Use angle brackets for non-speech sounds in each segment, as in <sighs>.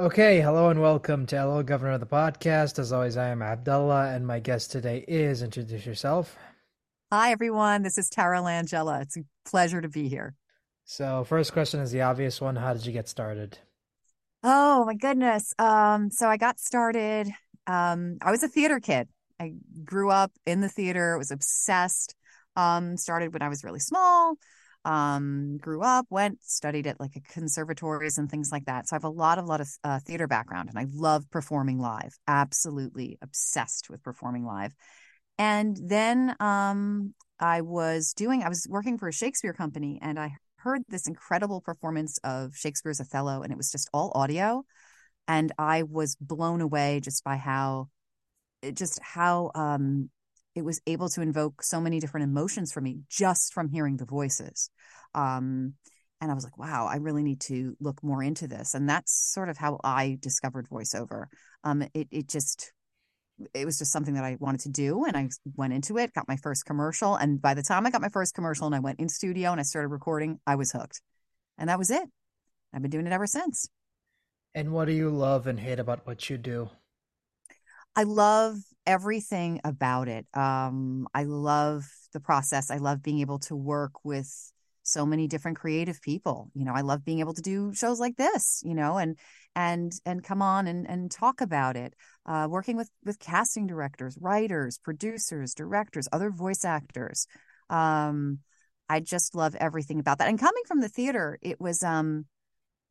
Okay, hello and welcome to Hello Governor of the Podcast. As always, I am Abdullah, and my guest today is introduce yourself. Hi, everyone. This is Tara Langella. It's a pleasure to be here. So, first question is the obvious one How did you get started? Oh, my goodness. Um, so, I got started. Um, I was a theater kid. I grew up in the theater, was obsessed. Um, started when I was really small um, grew up, went, studied at like a conservatories and things like that. So I have a lot, of lot of uh, theater background, and I love performing live. Absolutely obsessed with performing live. And then um, I was doing, I was working for a Shakespeare company, and I heard this incredible performance of Shakespeare's Othello, and it was just all audio, and I was blown away just by how, just how um, it was able to invoke so many different emotions for me just from hearing the voices. Um, and I was like, wow, I really need to look more into this. And that's sort of how I discovered voiceover. Um, it, it just, it was just something that I wanted to do. And I went into it, got my first commercial. And by the time I got my first commercial and I went in studio and I started recording, I was hooked. And that was it. I've been doing it ever since. And what do you love and hate about what you do? I love everything about it. Um, I love the process. I love being able to work with so many different creative people. You know, I love being able to do shows like this, you know, and and and come on and and talk about it. Uh, working with with casting directors, writers, producers, directors, other voice actors. Um, I just love everything about that. And coming from the theater, it was um,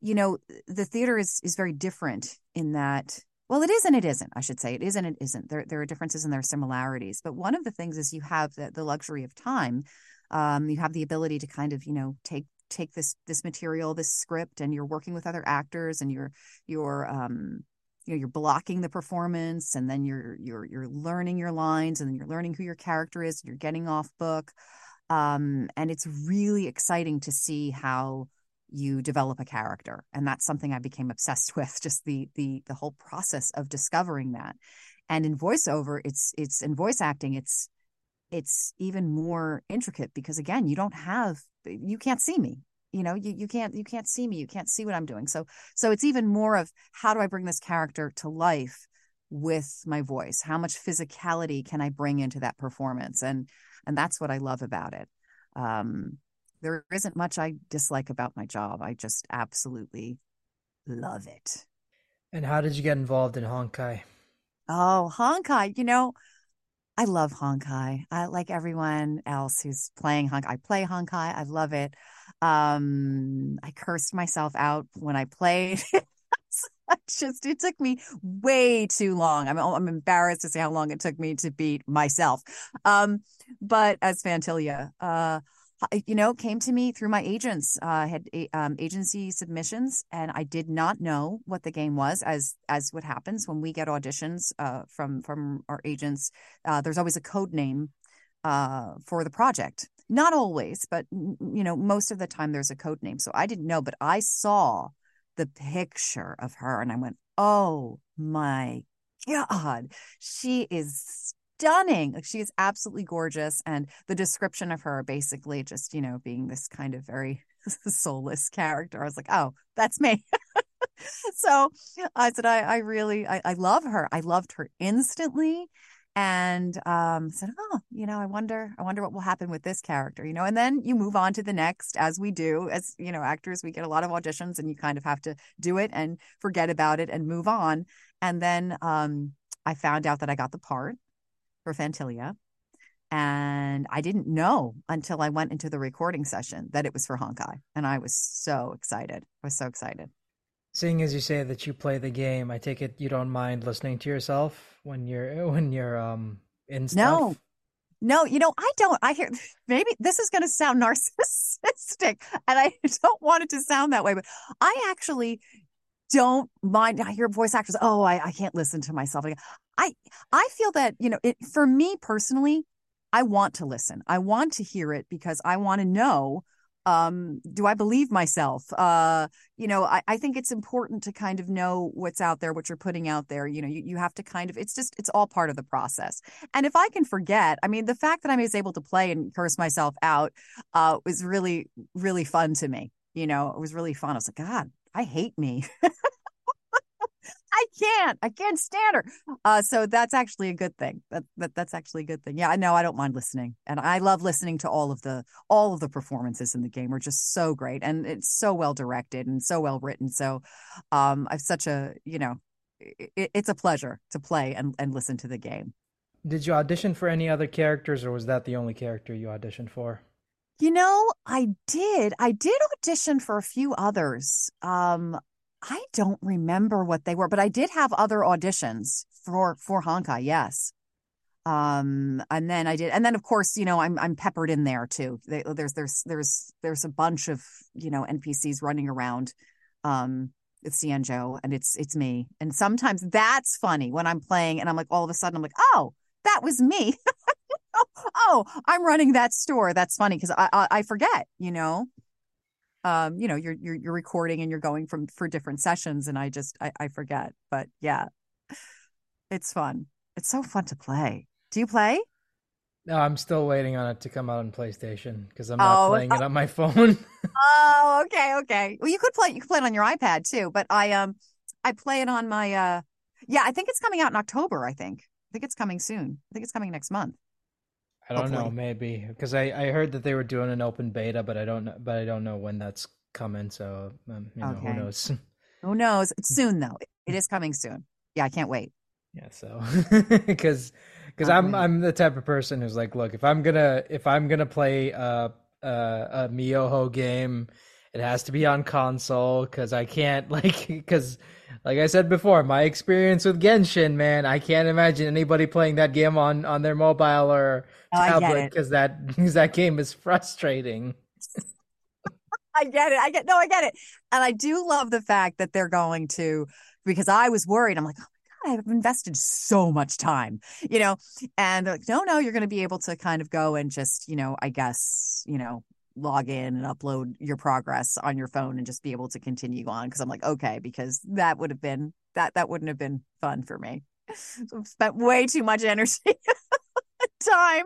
you know, the theater is is very different in that well, it is and it isn't. I should say it is and it isn't. There, there are differences and there are similarities. But one of the things is you have the, the luxury of time. Um, you have the ability to kind of, you know, take take this this material, this script, and you're working with other actors, and you're you're um, you know you're blocking the performance, and then you're you're you're learning your lines, and then you're learning who your character is. And you're getting off book, um, and it's really exciting to see how you develop a character. And that's something i became obsessed <laughs> with just the the the whole process of discovering that. And in voiceover it's it's in voice acting it's it's even more intricate because again you don't have you can't see me. You know you, you can't you can't see me. You can't see what i'm doing. So so it's even more of how do i bring this character to life with my voice? How much physicality can i bring into that performance? And and that's what i love about it. Um there isn't much I dislike about my job. I just absolutely love it. And how did you get involved in Honkai? Oh, Honkai, you know, I love Honkai. I like everyone else who's playing Honkai. I play Honkai. I love it. Um, I cursed myself out when I played. <laughs> just it took me way too long. I'm I'm embarrassed to say how long it took me to beat myself. Um, but as Phantylia, uh, you know, came to me through my agents. Uh, had um, agency submissions, and I did not know what the game was. As as what happens when we get auditions uh, from from our agents, uh, there's always a code name uh, for the project. Not always, but you know, most of the time there's a code name. So I didn't know, but I saw the picture of her, and I went, "Oh my god, she is stunning. Like she is absolutely gorgeous. And the description of her basically just, you know, being this kind of very <laughs> soulless character. I was like, oh, that's me. <laughs> so I said, I, I really, I, I love her. I loved her instantly and um, said, "Oh, you know, I wonder, I wonder what will happen with this character, you know." And then you move on to the next, as we do, as you know, actors. We get a lot of auditions, and you kind of have to do it and forget about it and move on. And then um, I found out that I got the part, for Phantylia. And I didn't know until I went into the recording session that it was for Honkai. And I was so excited. I was so excited. Seeing as you say that you play the game, I take it you don't mind listening to yourself when you're <laughs> when you're um in stuff. No, no, you know, I don't. I hear <laughs> maybe this is going to sound <laughs> narcissistic, and I don't want it to sound that way, but I actually don't mind. I hear voice actors, oh, I, I can't listen to myself. I I feel that you know, it, for me personally, I want to listen. I want to hear it because I want to know. Um, do I believe myself? Uh, you know, I, I think it's important to kind of know what's out there, what you're putting out there. You know, you, you have to kind of, it's just, it's all part of the process. And if I can forget, I mean, the fact that I was able to play and curse myself out uh, was really, really fun to me. You know, it was really fun. I was like, God, I hate me. I can't. I can't stand her. Uh, so that's actually a good thing. That, that that's actually a good thing. Yeah, I know. I don't mind listening, and I love listening to all of the all of the performances in the game are just so great, and it's so well directed and so well written. So, um, I've such a you know, it, it's a pleasure to play and and listen to the game. Did you audition for any other characters, or was that the only character you auditioned for? You know, I did. I did audition for a few others. Um, I don't remember what they were, but I did have other auditions for for Honkai. Yes. Um, and then I did, and then of course, you know, I'm I'm peppered in there too. there's there's there's there's a bunch of you know NPCs running around. Um, it's Xianzhou, and it's it's me. And sometimes that's funny when I'm playing, and I'm like, all of a sudden, I'm like, oh, that was me. <laughs> oh, I'm running that store. That's funny because I, I, I forget, you know. Um, you know, you're you're you're recording and you're going from for different sessions, and I just I, I forget. But yeah, it's fun. It's so fun to play. Do you play? No, I'm still waiting on it to come out on PlayStation because I'm not oh, playing it on my <laughs> phone. oh, okay, okay. Well, you could play. You could play it on your iPad too. But I um, I play it on my uh, yeah. I think it's coming out in October. I think. I think it's coming soon. I think it's coming next month. I don't Hopefully. know, maybe because I, I heard that they were doing an open beta, but I don't know, but I don't know when that's coming. So um, you know, okay. who knows? <laughs> Who knows? It's soon though. It is coming soon. Yeah, I can't wait. Yeah, so <laughs> because because I'm I'm the type of person who's like, look, if I'm gonna if I'm gonna play a a, a miHoYo game, it has to be on console because I can't <laughs> like because like I said before, my experience with Genshin, man, I can't imagine anybody playing that game on on their mobile or oh, tablet because that <laughs> because that game is frustrating. <laughs> I get it. I get no, I get it, and I do love the fact that they're going to because I was worried. I'm like, oh my god, I've invested so much time, you know, and they're like, no, no, you're going to be able to kind of go and just, you know, I guess, you know, log in and upload your progress on your phone and just be able to continue on because I'm like okay because that would have been that that wouldn't have been fun for me. So <laughs> I've spent way too much energy <laughs> time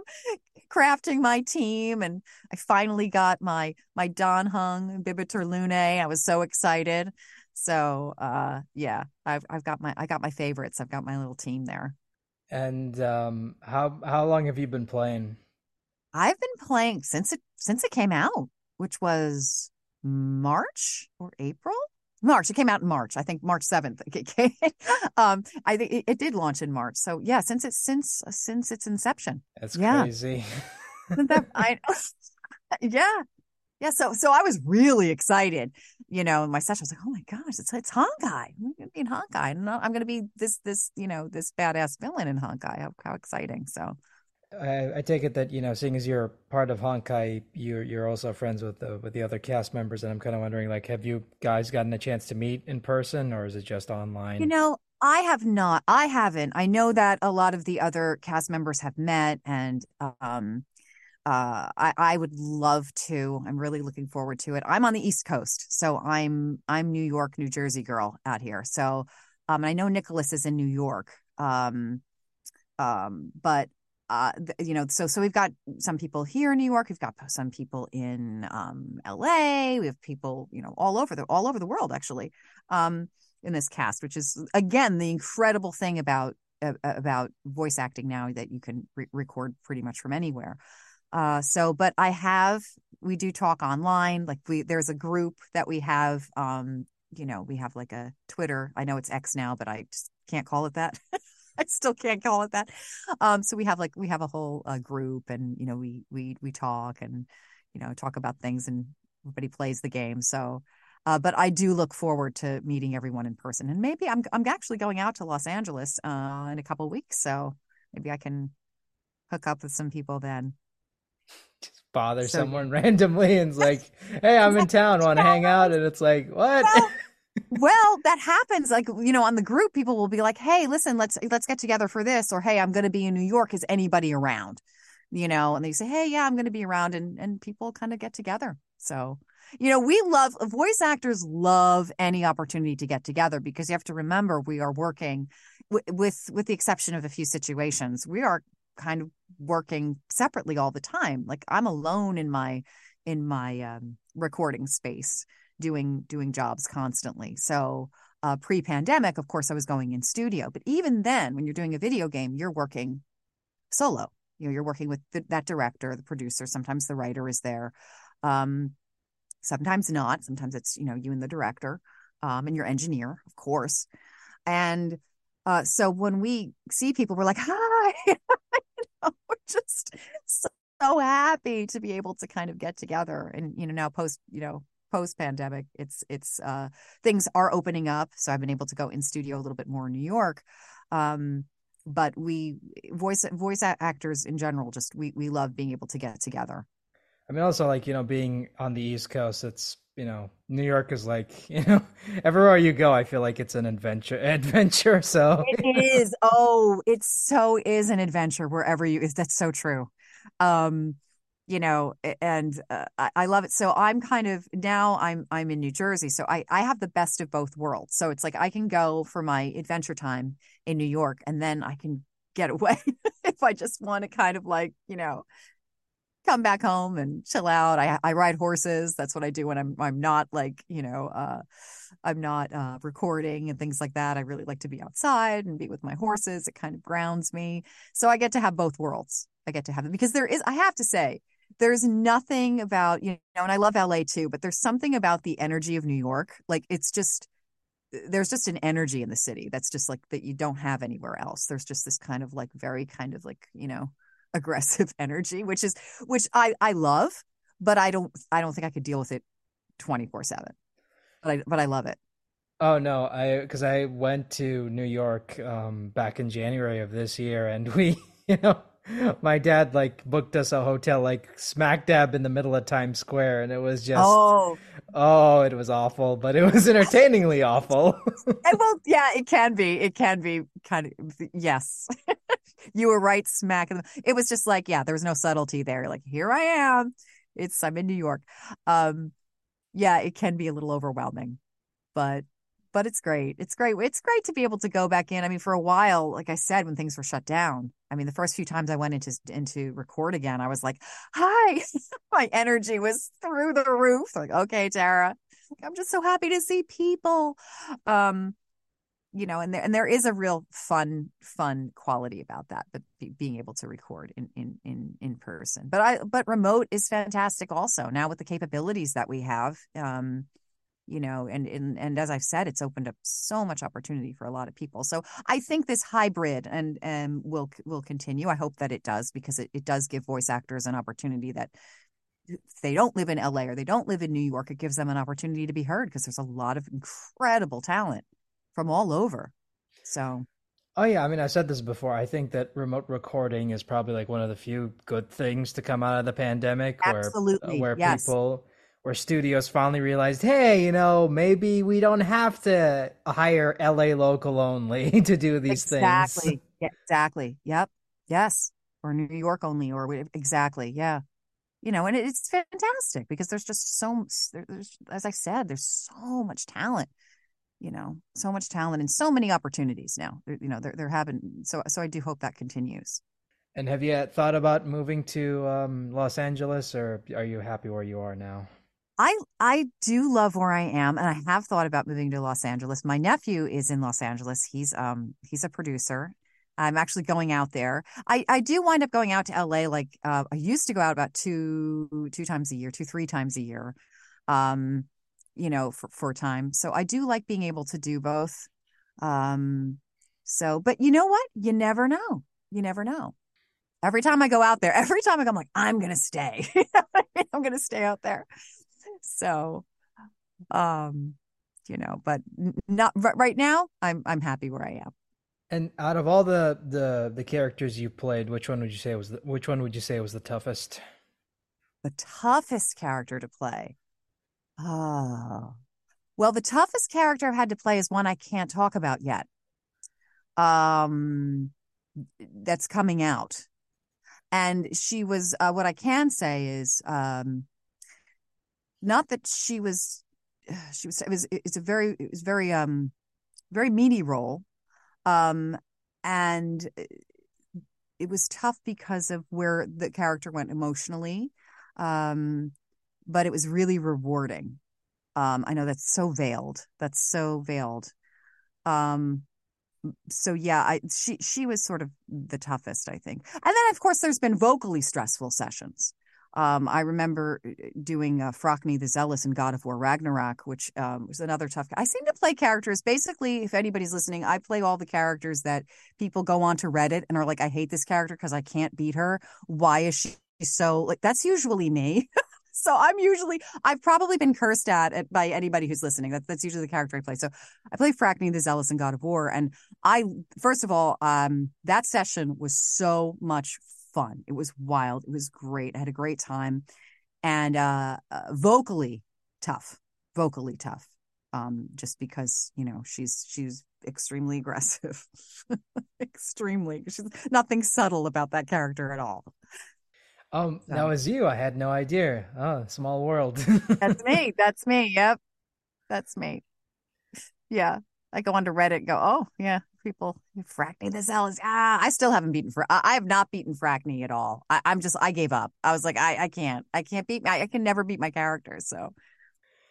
crafting my team and I finally got my my Dan Heng Imbibitor Lunae. I was so excited. So uh yeah, I've I've got my I got my favorites. I've got my little team there. And um how how long have you been playing? I've been playing since it since it came out, which was March or April. March. It came out in March. I think March seventh. <laughs> um, I think it, it, did launch in March. So yeah, since it's since since its inception. That's yeah. crazy. that, <laughs> I, <laughs> yeah, yeah. So so I was really excited. You know, in my session, I was like, oh my gosh, it's it's Honkai. I'm gonna be in Honkai. I'm, I'm gonna be this this you know this badass villain in Honkai. How, how exciting! So I, I, take it that you know, seeing as you're part of Honkai, you're you're also friends with the with the other cast members, and I'm kind of wondering, like, have you guys gotten a chance to meet in person, or is it just online? You know, I have not. I haven't. I know that a lot of the other cast members have met, and um, uh, I I would love to. I'm really looking forward to it. I'm on the East Coast, so I'm I'm New York, New Jersey girl out here. So, um, I know Nicholas is in New York. Um, um, but uh, you know, so so we've got some people here in New York. We've got some people in um, L.A. We have people, you know, all over the all over the world actually um, in this cast, which is again the incredible thing about uh, about voice acting now that you can re- record pretty much from anywhere. Uh, so, but I have we do talk online. Like we there's a group that we have. Um, you know, we have like a Twitter. I know it's X now, but I just can't call it that. <laughs> <laughs> I still can't call it that. Um, so we have like we have a whole uh, group, and you know we we we talk and you know talk about things, and everybody plays the game. So, uh, but I do look forward to meeting everyone in person, and maybe I'm I'm actually going out to Los Angeles uh, in a couple weeks, so maybe I can hook up with some people then. Just bother so, someone <laughs> randomly and like, <laughs> "Hey, I'm in town, want to hang out?" And it's like, "What?" Well, well, that happens. Like, you know, on the group, people will be like, Hey, listen, let's, let's get together for this. Or, Hey, I'm going to be in New York. Is anybody around? You know, and they say, Hey, yeah, I'm going to be around. And, and people kind of get together. So, you know, we love voice actors love any opportunity to get together because you have to remember we are working w- with, with the exception of a few situations, we are kind of working separately all the time. Like I'm alone in my, in my um, recording space doing doing jobs constantly. So uh, pre-pandemic, of course, I was going in studio. But even then, when you're doing a video game, you're working solo. You know, you're working with the, that director, the producer. Sometimes the writer is there. Um, sometimes not. Sometimes it's you know you and the director um, and your engineer, of course. And uh, so when we see people, we're like, <laughs> "Hi!" <laughs> we're just so happy to be able to kind of get together. And you know, now post you know post pandemic, it's it's uh, things are opening up. So I've been able to go in studio a little bit more in New York. Um, but we voice voice actors in general just we we love being able to get together I mean, also like you know, being on the East Coast, it's you know, New York is like <laughs> you know, everywhere you go, I feel like it's an adventure. <laughs> Adventure, so it is. Oh, it so is an adventure wherever you is. That's so true. Um, you know, and uh, I, love it. So I'm kind of now I'm I'm in New Jersey, so I I have the best of both worlds. So it's like I can go for my adventure time in New York, and then I can get away <laughs> if I just want to kind of like you know come back home and chill out. I I ride horses. That's what I do when I'm I'm not like, you know, uh I'm not uh recording and things like that. I really like to be outside and be with my horses. It kind of grounds me. So I get to have both worlds. I get to have it because there is I have to say there's nothing about, you know, and I love LA too, but there's something about the energy of New York. Like it's just there's just an energy in the city that's just like that you don't have anywhere else. There's just this kind of like very kind of like, you know, <laughs> aggressive energy, which is which I I love, but I don't I don't think I could deal with it 24/7. But I but I love it. Oh no, I because I went to New York um back in January of this year and we, <laughs> you know, my dad like booked us a hotel like smack dab in the middle of Times Square and it was just oh, oh it was awful, but it was entertainingly awful. <laughs> and well, yeah, it can be. It can be kind of yes. <laughs> you were right smack it was just like yeah there was no subtlety there like here i am it's i'm in new york um yeah it can be a little overwhelming but but it's great. It's great. It's great to be able to go back in. I mean for a while like i said when things were shut down i mean the first few times i went into into record again i was like hi. <laughs> My energy was through the roof. Like okay tara. I'm just so happy to see people. Um you know, and there and there is a real fun fun quality about that, but be, being able to record in in in in person. But I but remote is fantastic also. Now with the capabilities that we have. Um, you know, and and and as I've said, it's opened up so much opportunity for a lot of people. So I think this hybrid and and will will continue. I hope that it does because it, it does give voice actors an opportunity that if they don't live in LA or they don't live in New York, it gives them an opportunity to be heard because there's a lot of incredible talent from all over. So Oh yeah, I mean I said this before. I think that remote recording is probably like one of the few good things to come out of the pandemic uh, Absolutely. where where yes. people where studios finally realized, "Hey, you know, maybe we don't have to hire LA local only <laughs> to do these exactly. things." Yeah, exactly. Yep. Yes. Or New York only or exactly. Yeah. You know, and it's fantastic because there's just so there's as I said, there's so much talent you know so much talent and so many opportunities now you know they're, they're having so so i do hope that continues and have you thought about moving to um, los angeles or are you happy where you are now i i do love where i am and i have thought about moving to los angeles my nephew is in los angeles he's um he's a producer i'm actually going out there i i do wind up going out to la like uh, i used to go out about two two times a year two three times a year um you know, for, for time. So I do like being able to do both. Um, so, but you know what? You never know. You never know. Every time I go out there, <laughs> every time I go, I'm like, I'm going to stay. <laughs> I'm going to stay out there. So, um, you know, but not right now. I'm, I'm happy where I am. And out of all the, the, the characters you played, which one would you say was the, which one would you say was the toughest? The toughest character to play. Oh, well, the toughest character I've had to play is one I can't talk about yet. Um, that's coming out, and she was. Uh, what I can say is, um, not that she was. <sighs> She was. It was. It's a very. It was very. Um, very meaty role, um, and it was tough because of where the character went emotionally. Um, but it was really rewarding. Um, I know that's so veiled. That's so veiled. Um, so yeah, I she she was sort of the toughest, I think. And then of course there's been vocally stressful sessions. Um, I remember uh, doing uh, Frækni the Zealous in God of War Ragnarok, which um, was another tough. I seem to play characters. Basically, if anybody's listening, I play all the characters that people go on to Reddit and are like, "I hate this character because I can't beat her. Why is she so like?" That's usually me. <laughs> so I'm usually I've probably been cursed at, by anybody who's listening. That, that's usually the character I play. So I play Frækni the Zealous in God of War, and I first of all, um, that session was so much fun. It was wild. It was great. I had a great time, and uh, uh, vocally tough, vocally tough. Um, just because you know she's she's extremely aggressive, <laughs> extremely. She's nothing subtle about that character at all. Um, so. that was you. I had no idea. Oh, small world. that's me. <laughs> That's me. Yep, that's me. Yeah, I go onto Reddit. go, oh yeah, people Frækni the Zealous. Ah, I still haven't beaten for. I have not beaten Frækni at all. I, am just. I gave up. I was like, I, I can't. I can't beat. I, I can never beat my characters. So,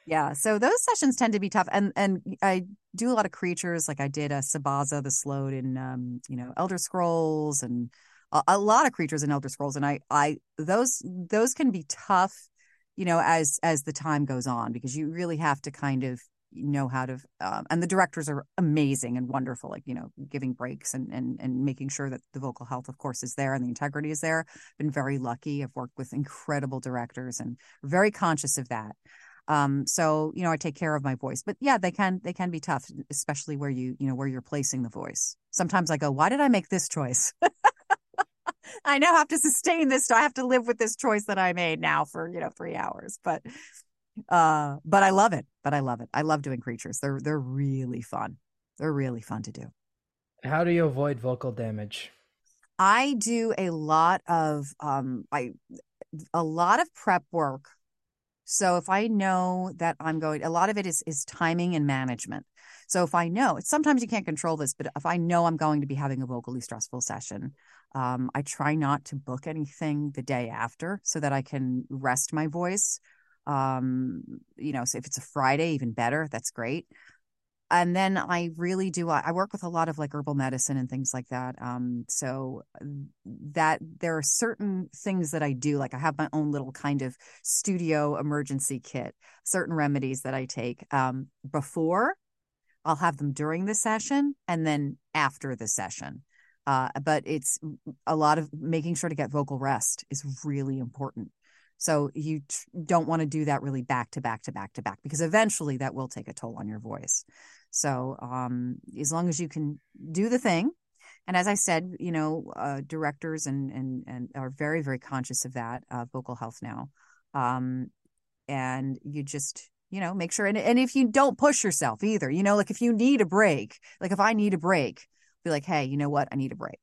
yeah. So those sessions tend to be tough, and and I do a lot of creatures. Like I did a Sabaza the Sload in, um, you know, Elder Scrolls, and a, a lot of creatures in Elder Scrolls, and I, I those those can be tough you know as as the time goes on because you really have to kind of know how to um, and the directors are amazing and wonderful like you know giving breaks and and and making sure that the vocal health of course is there and the integrity is there I've been very lucky i've worked with incredible directors and very conscious of that um so you know i take care of my voice but yeah they can they can be tough especially where you you know where you're placing the voice sometimes i go why did i make this choice <laughs> I now have to sustain this. I have to live with this choice that I made now for, you know, three hours. But uh, but I love it. But I love it. I love doing creatures. They're they're really fun. They're really fun to do. How do you avoid vocal damage? I do a lot of um I a lot of prep work. So if I know that I'm going a lot of it is is timing and management. So if I know, sometimes you can't control this, but if I know I'm going to be having a vocally stressful session, um, I try not to book anything the day after so that I can rest my voice um you know so if it's a friday even better that's great. And then i really do i work with a lot of like herbal medicine and things like that um so that there are certain things that i do like i have my own little kind of studio emergency kit certain remedies that i take um before i'll have them during the session and then after the session uh, but it's a lot of making sure to get vocal rest is really important so you t- don't want to do that really back to back to back to back because eventually that will take a toll on your voice. So um, as long as you can do the thing, and as I said, you know, uh, directors and and and are very very conscious of that uh, vocal health now, um, and you just you know make sure and and if you don't push yourself either, you know, like if you need a break, like if I need a break, be like, hey, you know what, I need a break.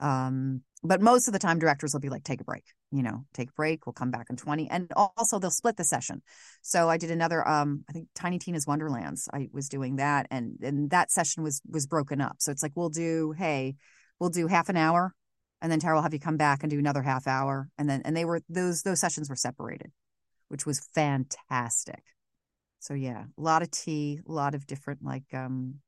Um, but most of the time directors will be like take a break you know take a break we'll come back in 20 and also they'll split the session. So i did another um i think tiny tina's wonderlands i was doing that and and that session was was broken up. So it's like we'll do hey we'll do half an hour and then tara will have you come back and do another half hour and then and they were those those sessions were separated which was fantastic. So yeah a lot of tea a lot of different like um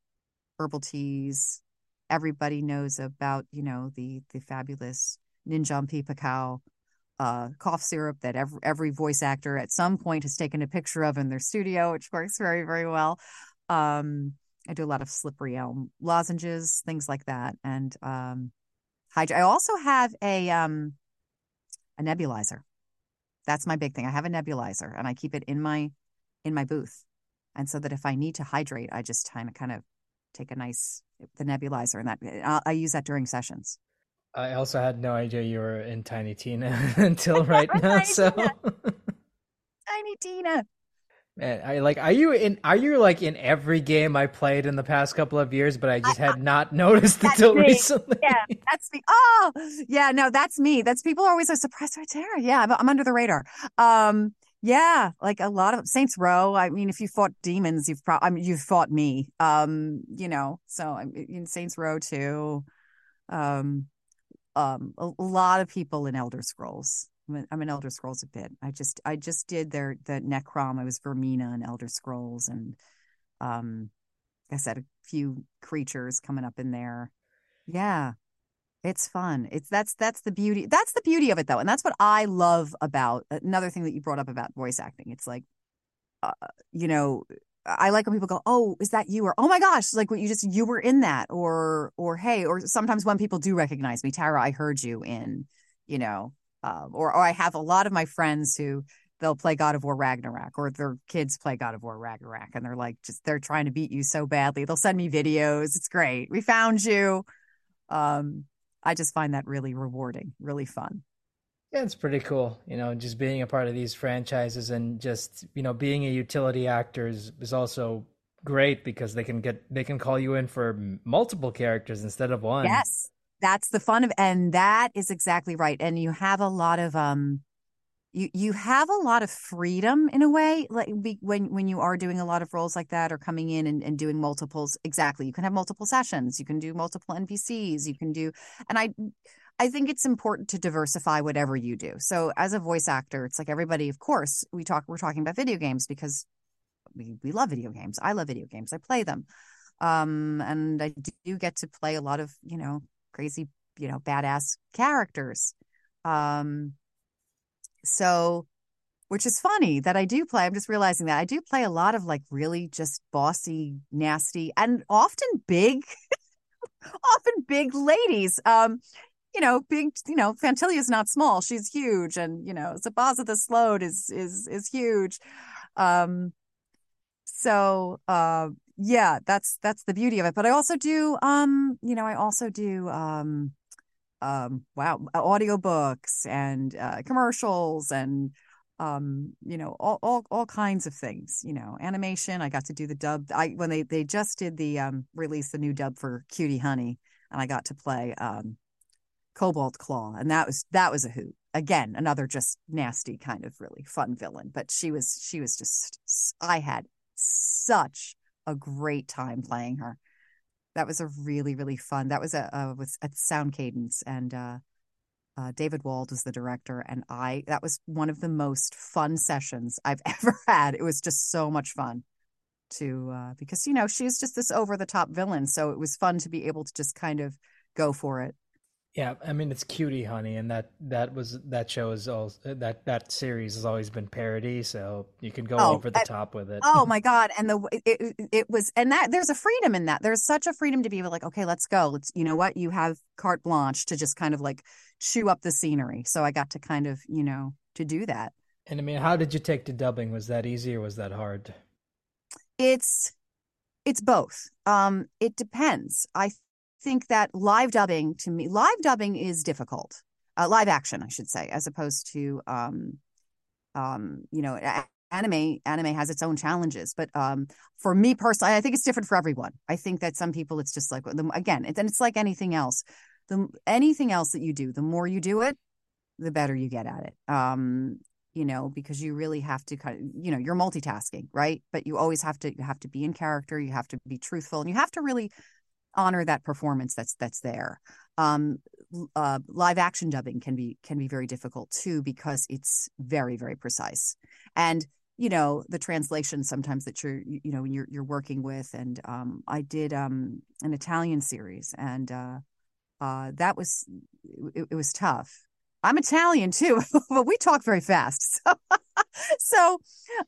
herbal teas. Everybody knows about, you know, the the fabulous Nin Jiom Pei Pa Koa uh, cough syrup that every, every voice actor at some point has taken a picture of in their studio, which works very, very well. Um, I do a lot of slippery elm lozenges, things like that. And um, I also have a um, a nebulizer. That's my big thing. I have a nebulizer and I keep it in my in my booth. And so that if I need to hydrate, I just kind of kind of take a nice the nebulizer and that I, I use that during sessions. I also had no idea you were in Tiny Tina <laughs> until right now. so Tina. <laughs> Tiny Tina. Man, I like are you in are you like in every game I played in the past couple of years, but I just I, had not <laughs> noticed until me. recently. Yeah, that's me. Oh, yeah, no, that's me. That's people are always so surprised. Right, Tara. Yeah, I'm, I'm under the radar. Um, yeah, like a lot of Saints Row. I mean, if you fought demons, you've probably I mean, you've fought me. Um, you know, so I'm in Saints Row too. Um, um, a, lot of people in Elder Scrolls. I'm in Elder Scrolls a bit. I just I just did their the Necrom. I was Vaermina in Elder Scrolls, and um, I said, a few creatures coming up in there. Yeah. It's fun. It's that's that's the beauty. That's the beauty of it though. And that's what I love about another thing that you brought up about voice acting. It's like uh, you know, I like when people go, "Oh, is that you?" or "Oh my gosh!" Like what you just you were in that, or or hey, or sometimes when people do recognize me, Tara, I heard you in, you know, um, or or I have a lot of my friends who they'll play God of War Ragnarok, or their kids play God of War Ragnarok, and they're like, just they're trying to beat you so badly. They'll send me videos. It's great. We found you. Um, I just find that really rewarding, really fun. Yeah, it's pretty cool. You know, just being a part of these franchises and just, you know, being a utility actor is, is also great because they can get they can call you in for multiple characters instead of one. Yes. That's the fun of and that is exactly right. And you have a lot of um you you have a lot of freedom in a way like when when you are doing a lot of roles like that or coming in and, and doing multiples exactly you can have multiple sessions you can do multiple npcs you can do and i I think it's important to diversify whatever you do. So as a voice actor, it's like everybody, of course, we talk we're talking about video games because we, we love video games. I love video games. I play them. Um, and I do get to play a lot of, you know, crazy, you know, badass characters. Um, so which is funny that I do play. I'm just realizing that I do play a lot of like really just bossy, nasty, and often big, <laughs> often big ladies. Um, you know, big, you know, Phantylia is not small. She's huge. And, you know, Zabaza the Sload is, is, is huge. Um, so, uh, yeah, that's, that's the beauty of it. But I also do, um, you know, I also do, um, um, wow, audiobooks and, uh, commercials and, um, you know, all, all, all kinds of things, you know, animation. I got to do the dub. I, when they, they just did the, um, release the new dub for Cutie Honey and I got to play, um, Cobalt Claw, and that was that was a hoot. Again, another just nasty kind of really fun villain, but she was she was just I had such a great time playing her. That was a really really fun. That was a, a was at Sound Cadence, and uh, uh, David Wald was the director, and I that was one of the most fun sessions I've <laughs> ever had. It was just so much fun to uh, because you know she's just this over the top villain, so it was fun to be able to just kind of go for it yeah, I mean it's Cutie Honey, and that that was that show is all that that series has always been parody, so you can go oh, over the top with it. Oh my <laughs> god! And the it, it was and that there's a freedom in that. There's such a freedom to be like, okay, let's go. Let's you know what you have carte blanche to just kind of like chew up the scenery. So I got to kind of you know to do that. And I mean, how did you take to dubbing? Was that easy or was that hard? It's it's both. Um, it depends. I think that live dubbing to me, live dubbing is difficult. Uh, live action, I should say, as opposed to, um, um, you know, anime. Anime has its own challenges, but um, for me personally, I think it's different for everyone. I think that some people, it's just like again, and it's like anything else. The anything else that you do, the more you do it, the better you get at it. Um, you know, because you really have to kind of, you know, you're multitasking, right? But you always have to you have to be in character, you have to be truthful, and you have to really honor that performance that's that's there. Um, uh, live action dubbing can be can be very difficult too because it's very very precise and you know the translation sometimes that you're you know you're you're working with and um, I did um, an Italian series and uh, uh, that was it, it was tough I'm Italian too, <laughs> but we talk very fast. <laughs> So, so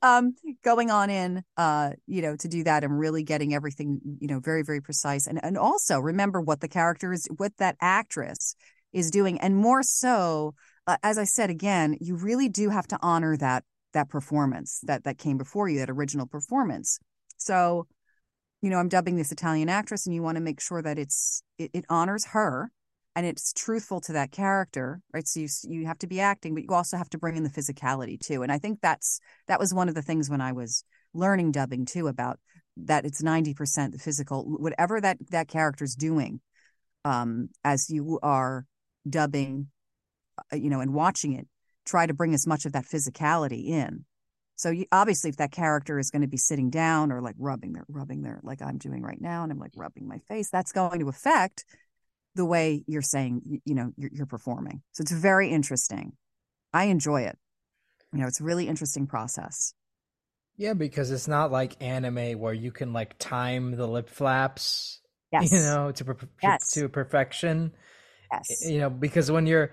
um, going on in, uh, you know, to do that and really getting everything, you know, very, very precise. And, and also remember what the character is, what that actress is doing. And more so, uh, as I said, again, you really do have to honor that, that performance that, that came before you, that original performance. So, you know, I'm dubbing this Italian actress and you want to make sure that it's, it, it honors her and it's truthful to that character right? So you you have to be acting but you also have to bring in the physicality too and i think that's that was one of the things when i was learning dubbing too about that it's 90% the physical whatever that that character's doing um as you are dubbing uh, you know and watching it try to bring as much of that physicality in. So you, obviously if that character is going to be sitting down or like rubbing their rubbing their like i'm doing right now and i'm like rubbing my face that's going to affect the way you're saying you know you're, you're performing so it's very interesting i enjoy it you know it's a really interesting process Yeah, because it's not like anime where you can like time the lip flaps, yes. you know, to yes. to perfection. Yes. You know, because when you're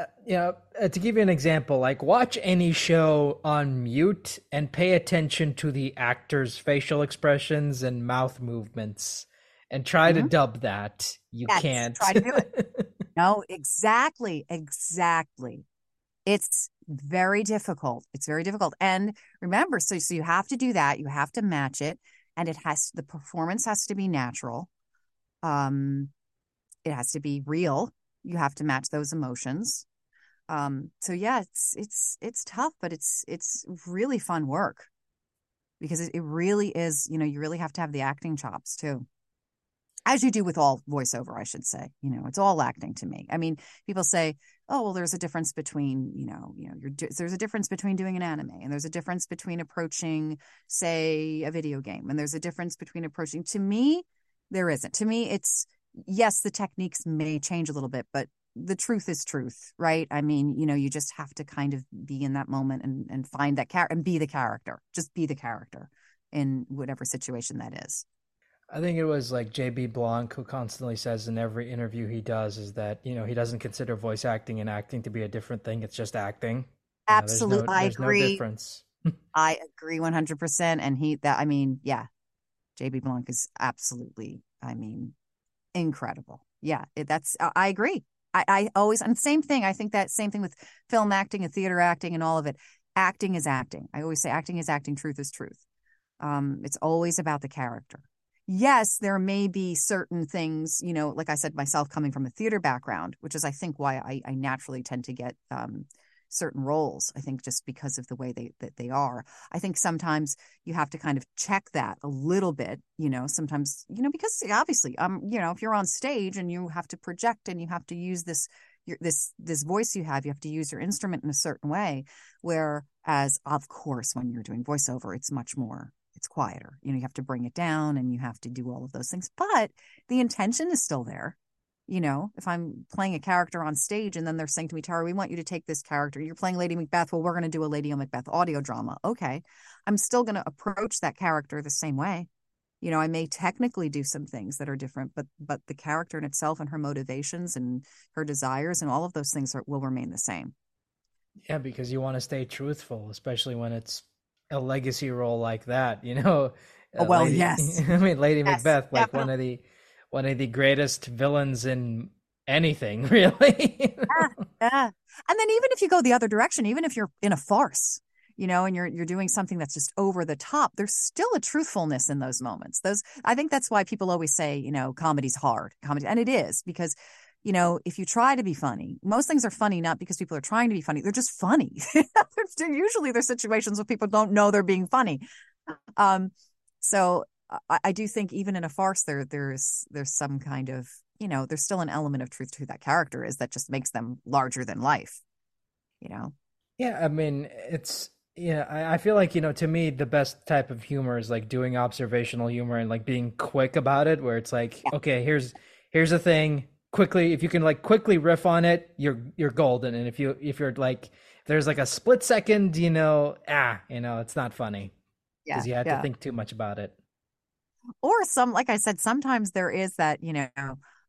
uh, you know, uh, to give you an example, like watch any show on mute and pay attention to the actors' facial expressions and mouth movements and try mm-hmm. to dub that. You yes, can't. Try to do it. <laughs> no, exactly. Exactly. It's very difficult. It's very difficult. And remember, so, so you have to do that. You have to match it. And it has, the performance has to be natural. Um, it has to be real. You have to match those emotions. Um, so yeah, it's, it's, it's tough, but it's, it's really fun work because it, it really is, you know, you really have to have the acting chops too as you do with all voiceover, I should say. You know, it's all acting to me. I mean, people say, "Oh, well, there's a difference between you know, you know, there's a difference between doing an anime, and there's a difference between approaching, say, a video game, and there's a difference between approaching." To me, there isn't. To me, it's yes, the techniques may change a little bit, but the truth is truth, right? I mean, you know, you just have to kind of be in that moment and and find that character and be the character. Just be the character in whatever situation that is. I think it was like JB Blanc who constantly says in every interview he does is that you know he doesn't consider voice acting and acting to be a different thing. It's just acting. Absolutely, no, I agree. No difference. <laughs> I agree one hundred percent. And he that I mean, yeah, JB Blanc is absolutely, I mean, incredible. Yeah, it, that's I agree. I, I always and same thing. I think that same thing with film acting and theater acting and all of it. Acting is acting. I always say acting is acting. Truth is truth. Um, it's always about the character yes, there may be certain things, you know, like I said, myself coming from a theater background, which is, I think, why I, I naturally tend to get um, certain roles. I think just because of the way they that they are. I think sometimes you have to kind of check that a little bit, you know, sometimes, you know, because obviously, um, you know, if you're on stage and you have to project and you have to use this your, this this voice you have, you have to use your instrument in a certain way. Whereas, of course, when you're doing voiceover, it's much more it's quieter. You know, you have to bring it down and you have to do all of those things, but the intention is still there. You know, if I'm playing a character on stage and then they're saying to me, Tara, we want you to take this character. You're playing Lady Macbeth. Well, we're going to do a Lady Macbeth audio drama. Okay. I'm still going to approach that character the same way. You know, I may technically do some things that are different, but but the character in itself and her motivations and her desires and all of those things are, will remain the same. Yeah, because you want to stay truthful, especially when it's a legacy role like that, you know. <laughs> Oh, well, Lady, yes. <laughs> I mean, Lady yes, Macbeth, like definitely. one of the one of the greatest villains in anything, <laughs> really. yeah, yeah. And then even if you go the other direction, even if you're in a farce, you know, and you're you're doing something that's just over the top, there's still a truthfulness in those moments. Those I think that's why people always say, you know, comedy's hard. Comedy and it is because you know, if you try to be funny, most things are funny not because people are trying to be funny; they're just funny. <laughs> Usually, there's situations where people don't know they're being funny. Um, so I, I, do think even in a farce, there there's there's some kind of you know, there's still an element of truth to that character is that just makes them larger than life. You know. Yeah, I mean, it's yeah, I, I feel like you know, to me, the best type of humor is like doing observational humor and like being quick about it, where it's like, yeah. okay, here's here's a thing quickly if you can like quickly riff on it you're you're golden. And if you if you're like there's like a split second you know ah you know it's not funny. Because yeah, you have yeah. to think too much about it. Or some like i said sometimes there is that you know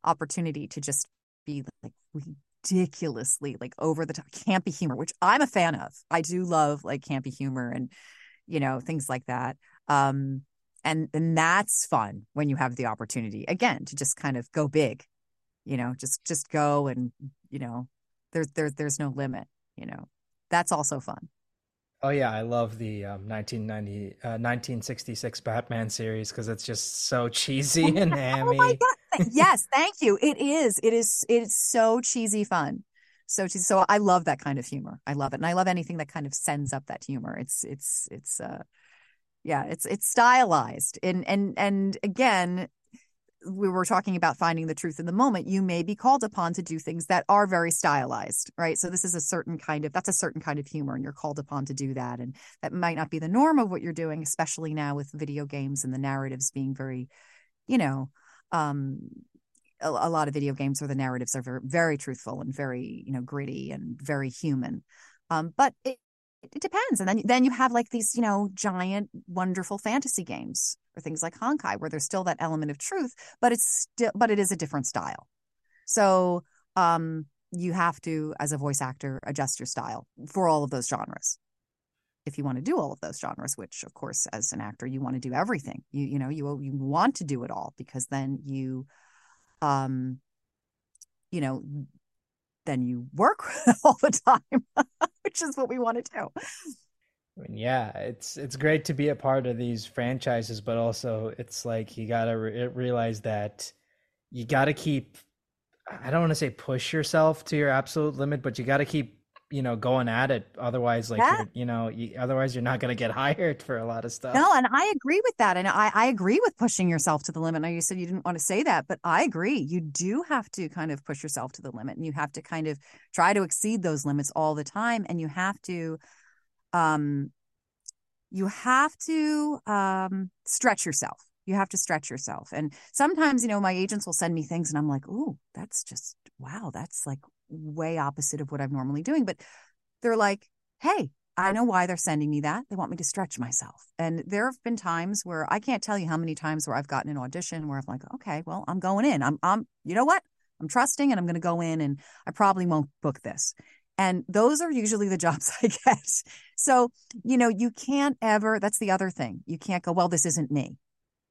opportunity to just be like ridiculously like over the top campy humor which i'm a fan of. I do love like campy humor and you know things like that. Um and and that's fun when you have the opportunity again to just kind of go big you know just just go and you know there's there's there's no limit you know. That's also fun. Oh yeah i love the um, 1990 uh, 1966 batman series because it's just so cheesy <laughs> and hammy oh my God. yes thank you. It is it is it's so cheesy fun. So cheesy. So i love that kind of humor. I love it. And i love anything that kind of sends up that humor. It's it's it's uh yeah it's it's stylized. And and and again we were talking about finding the truth in the moment, you may be called upon to do things that are very stylized, right? So this is a certain kind of that's a certain kind of humor, and you're called upon to do that, and that might not be the norm of what you're doing, especially now with video games and the narratives being very, you know, um, a, a lot of video games where the narratives are very, very truthful and very, you know, gritty and very human. Um, but it, it depends. And then then you have like these, you know, giant, wonderful fantasy games or things like Honkai, where there's still that element of truth, but it's still but it is a different style. So um you have to, as a voice actor, adjust your style for all of those genres. If you want to do all of those genres, which of course, as an actor, you want to do everything. You you know you you want to do it all because then you, um, you know, then you work <laughs> all the time, <laughs> which is what we want to do. I mean, yeah, it's it's great to be a part of these franchises, but also it's like you gotta re- realize that you gotta keep. I don't want to say push yourself to your absolute limit, but you gotta keep you know going at it. Otherwise, like yeah. you know, you, otherwise you're not gonna get <laughs> hired for a lot of stuff. No, and I agree with that, and I I agree with pushing yourself to the limit. Now you said you didn't want to say that, but I agree. You do have to kind of push yourself to the limit, and you have to kind of try to exceed those limits all the time, and you have to um, you have to um, stretch yourself. You have to stretch yourself. And sometimes, you know, my agents will send me things and I'm like, oh, that's just, wow, that's like way opposite of what I'm normally doing. But they're like, hey, I know why they're sending me that. They want me to stretch myself. And there have been times where I can't tell you how many times where I've gotten an audition where I'm like, okay, well, I'm going in. I'm, I'm, you know what? I'm trusting and I'm going to go in and I probably won't book this. And those are usually the <laughs> jobs I get. So, you know, you can't ever, that's the other thing. You can't go, well, this isn't me.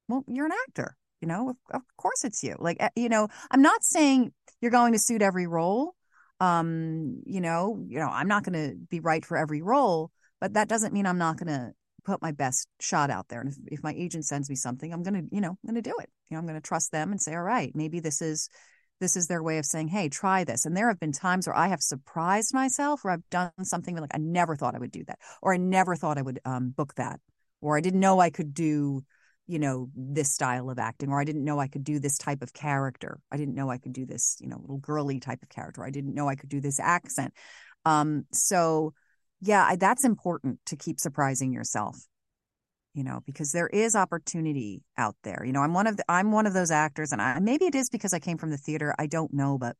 Well, you're an actor, you know, of, of course it's you. Like, eh, you know, I'm not saying you're going to suit every role. Um, you know, you know, I'm not going to be right for every role, but that doesn't mean I'm not going to put my best shot out there. And if, if my agent sends me something, I'm going to, you know, I'm going to do it. You know, I'm going to trust them and say, all right, maybe this is this is their way of saying, hey, try this. And there have been times where I have surprised myself where I've done something like I never thought I would do that, or I never thought I would um, book that, or I didn't know I could do, you know, this style of acting, or I didn't know I could do this type of character. I didn't know I could do this, you know, little girly type of character. I didn't know I could do this accent. Um, so, yeah, I, that's important to keep surprising yourself you know because there is opportunity out there. You know i'm one of the, i'm one of those actors and i maybe it is because i came from the theater i don't know but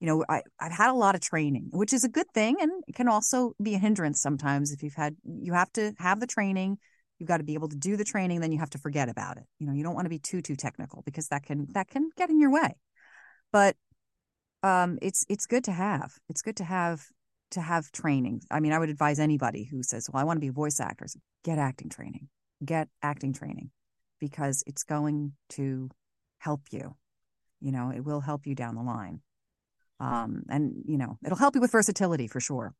you know I, i've had a lot of training which is a good thing and can also be a hindrance sometimes if you've had you have to have the training you've got to be able to do the training then you have to forget about it. You know you don't want to be too too technical because that can that can get in your way. But um it's it's good to have it's good to have to have training. I mean, I would advise anybody who says, "Well, I want to be a voice actor," get acting training. Get acting training because it's going to help you. You know, it will help you down the line. Um, and you know, it'll help you with versatility for sure.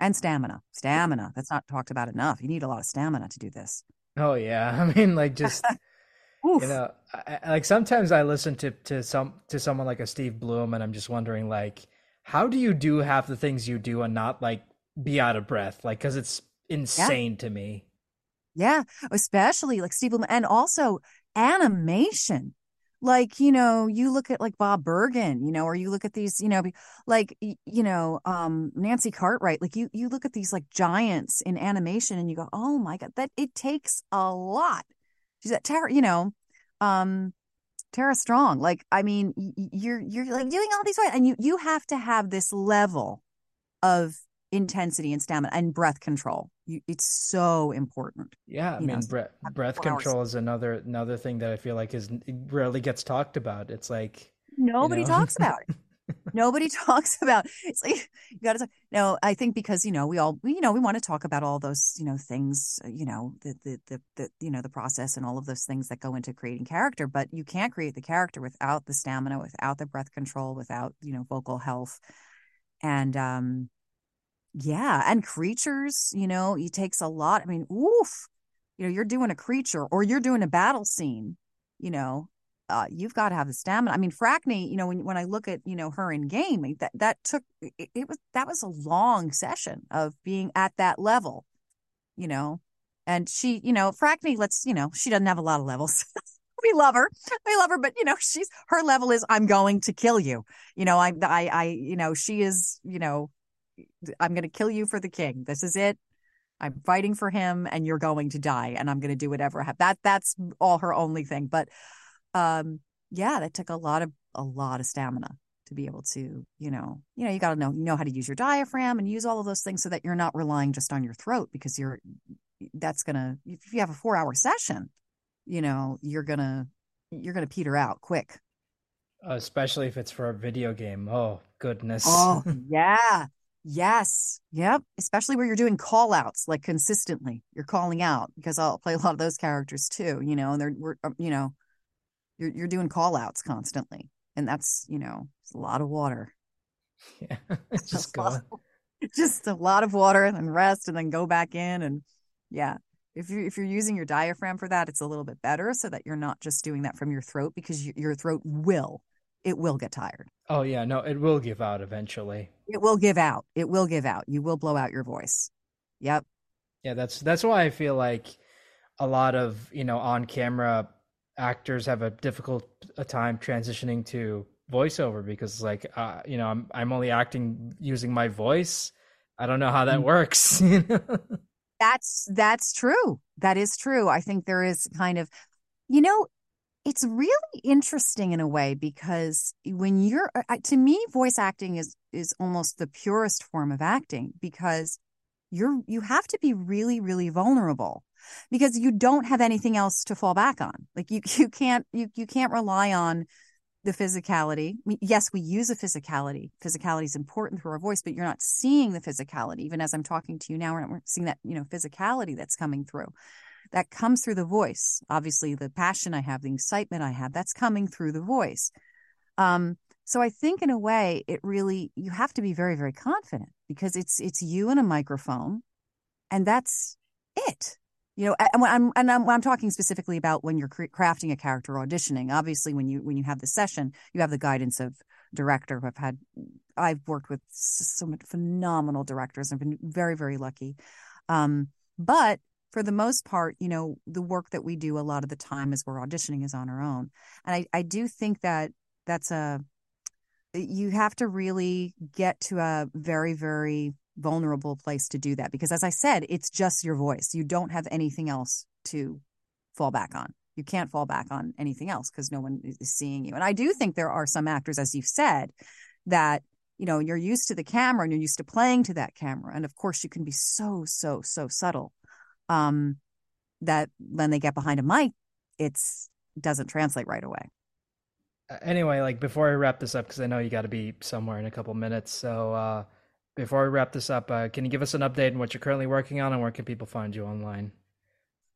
And stamina. Stamina. That's not talked about enough. You need a lot of stamina to do this. Oh yeah. <laughs> I mean, like just <laughs> you know, I, like sometimes I listen to to some to someone like a Steve Blum and I'm just wondering, like, how do you do half the things you do and not like be out of breath? Like, because it's insane yeah. to me. Yeah, especially like Steve and also animation. Like you know, you look at like Bob Bergen, you know, or you look at these, you know, like you know, um, Nancy Cartwright. Like you, you look at these like giants in animation, and you go, oh my god, that it takes a lot. She's that Tara, you know, um, Tara Strong. Like, I mean, you're you're like doing all these and you you have to have this level of intensity and stamina and breath control. You, it's so important. Yeah, I mean, know, breath breath control hours. is another another thing that I feel like is rarely gets talked about. It's like nobody you know? talks about it. <laughs> Nobody <laughs> talks about it's like you got to talk. No, I think because you know we all you know we want to talk about all those you know things uh, you know the, the the the you know the process and all of those things that go into creating character, but you can't create the character without the stamina, without the breath control, without you know vocal health, and um yeah, and creatures. You know, it takes a lot. I mean, oof. You know, you're doing a creature or you're doing a battle scene. You know, uh, you've got to have the stamina. I mean, Frækni, you know, when when I look at you know her in game, that that took it, it, was that was a long session of being at that level, you know, and she, you know, Frækni, let's, you know, she doesn't have a lot of levels. <laughs> we love her, we love her, but you know, she's her level is I'm going to kill you. You know, I I I you know she is you know I'm going to kill you for the king. This is it. I'm fighting for him, and you're going to die, and I'm going to do whatever. I have. That that's all her only thing, but um, yeah, that took a lot of a lot of stamina. to be able to, you know, you know, you got to know you know how to use your diaphragm and use all of those things so that you're not relying just on your throat because you're that's gonna if you have a four hour session, you know, you're gonna you're gonna peter out quick. Especially if it's for a video game. Oh goodness. Oh <laughs> yeah. Yes. Yep. Especially where you're doing call outs like consistently. You're calling out because I'll play a lot of those characters too, you know, and they're, we're, um, you know, you're, you're doing call outs constantly. And that's, you know, a lot of water. <laughs> Yeah. <laughs> just go. <laughs> just a lot of water and then rest and then go back in. And yeah, if you if you're using your diaphragm for that, it's a little bit better so that you're not just doing that from your throat because your throat will it will get tired. Oh yeah, no, it will give out eventually. It will give out. It will give out. You will blow out your voice. Yep. Yeah, that's that's why I feel like a lot of, you know, on-camera actors have a difficult a time transitioning to voiceover because like uh, you know, I'm I'm only acting using my voice. I don't know how that mm. works, <laughs> That's that's true. That is true. I think there is kind of you know, it's really interesting in a way because when you're uh, to me voice acting is is almost the purest form of acting because you're you have to be really really vulnerable because you don't have anything else to fall back on like you <laughs> you can't you you can't rely on the physicality yes we use a physicality physicality is important through our voice but you're not seeing the physicality even as i'm talking to you now we're not seeing that you know physicality that's coming through that comes through the voice. Obviously, the passion I have, the excitement I have, that's coming through the voice. Um, so I think in a way, it really you have to be very, very confident because it's it's you and a microphone, and that's it. You know, and I'm and I'm, I'm talking specifically about when you're crafting a character auditioning. Obviously, when you when you have the session, you have the guidance of director who I've had. I've worked with some phenomenal directors. I've been very, very lucky. Um, but for the most part, you know, the work that we do a lot of the time as we're auditioning is on our own. And I, I do think that that's a, you have to really get to a very, very vulnerable place to do that. Because as I said, it's just your voice. You don't have anything else to fall back on. You can't fall back on anything else because no one is seeing you. And I do think there are some actors, as you've said, that you know you're used to the camera and you're used to playing to that camera and of course you can be so so so subtle um, that when they get behind a mic, it's doesn't translate right away. Anyway, like before I wrap this up, because I know you got to be somewhere in a couple minutes. So uh, before we wrap this up, uh, can you give us an update on what you're currently working on and where can people find you online?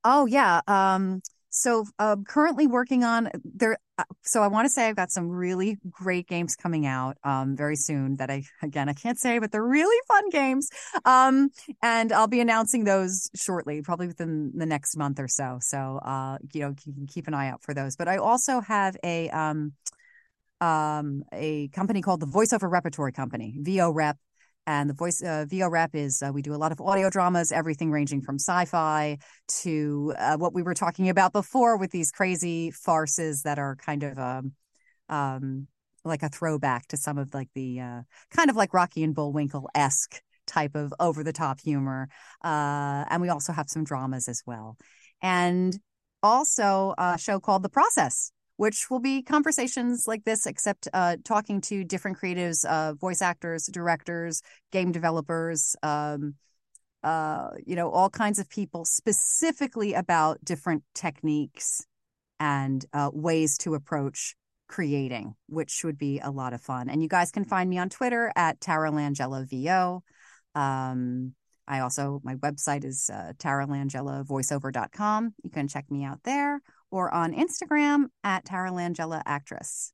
Oh yeah. Um, so uh, currently working on there. Uh, so I want to say I've got some really great games coming out um, very soon that I again I can't say, but they're really fun games. Um, and I'll be announcing those shortly, probably within the next month or so. So uh, you know, you can keep an eye out for those. But I also have a um, um, a company called the Voiceover Repertory Company, VO Rep, and the voice uh, VO Rep is uh, we do a lot of audio dramas, everything ranging from sci-fi to uh, what we were talking about before with these crazy farces that are kind of um, um, like a throwback to some of like the uh, kind of like Rocky and Bullwinkle esque type of over the top humor. Uh, and we also have some dramas as well, and also a show called The Process which will be conversations like this, except uh, talking to different creatives, uh, voice actors, directors, game developers, um, uh, you know, all kinds of people specifically about different techniques and uh, ways to approach creating, which would be a lot of fun. And you guys can find me on Twitter at Tara Langella VO. Um, I also, my website is uh, taralangellavoiceover.com. You can check me out there or on Instagram at Tara Langella Actress.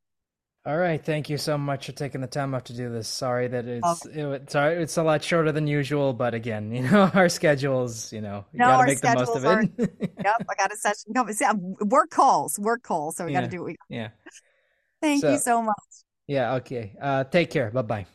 All right, thank you so much for taking the time out to do this. Sorry that it's okay. it, sorry it's a lot shorter than usual, but again, <laughs> you know our schedules, you know, you no, gotta make the most of are, it. <laughs> yep, I got a session coming. See, work calls, work calls, so we yeah, got to do what we. Yeah. Thank so, you so much. Yeah. Okay. Uh, take care. Bye bye.